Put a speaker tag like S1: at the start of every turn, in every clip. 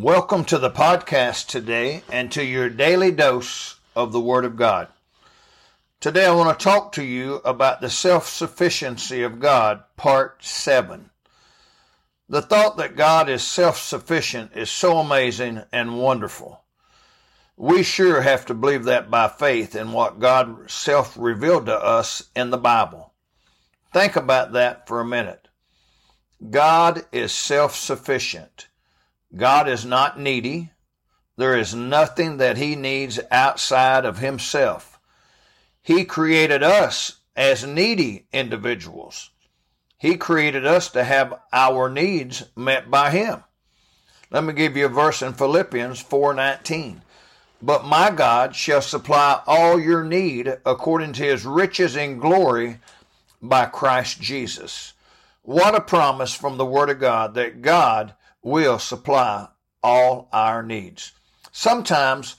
S1: Welcome to the podcast today and to your daily dose of the Word of God. Today I want to talk to you about the self sufficiency of God, part 7. The thought that God is self sufficient is so amazing and wonderful. We sure have to believe that by faith in what God self revealed to us in the Bible. Think about that for a minute. God is self sufficient. God is not needy. There is nothing that he needs outside of himself. He created us as needy individuals. He created us to have our needs met by him. Let me give you a verse in Philippians 4:19. But my God shall supply all your need according to his riches in glory by Christ Jesus. What a promise from the Word of God that God will supply all our needs. Sometimes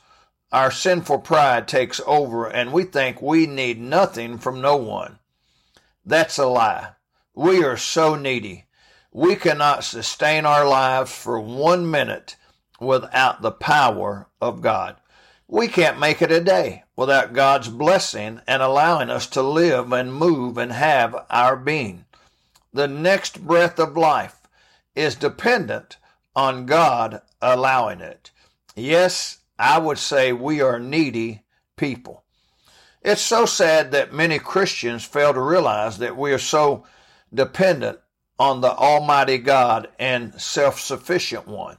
S1: our sinful pride takes over and we think we need nothing from no one. That's a lie. We are so needy. We cannot sustain our lives for one minute without the power of God. We can't make it a day without God's blessing and allowing us to live and move and have our being. The next breath of life is dependent on God allowing it. Yes, I would say we are needy people. It's so sad that many Christians fail to realize that we are so dependent on the Almighty God and self sufficient one.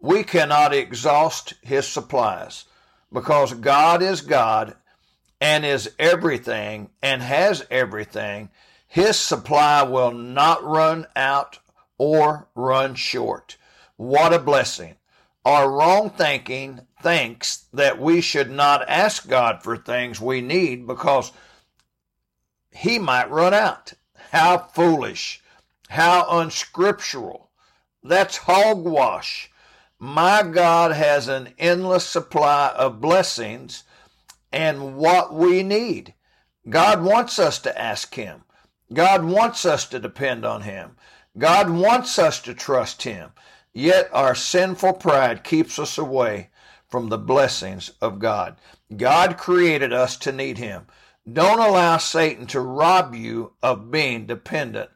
S1: We cannot exhaust His supplies because God is God and is everything and has everything his supply will not run out or run short. What a blessing. Our wrong thinking thinks that we should not ask God for things we need because he might run out. How foolish. How unscriptural. That's hogwash. My God has an endless supply of blessings and what we need. God wants us to ask Him. God wants us to depend on Him. God wants us to trust Him. Yet our sinful pride keeps us away from the blessings of God. God created us to need Him. Don't allow Satan to rob you of being dependent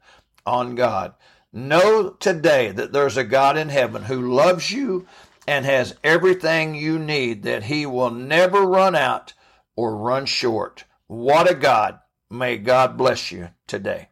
S1: on God. Know today that there's a God in heaven who loves you and has everything you need, that He will never run out or run short. What a God! May God bless you today.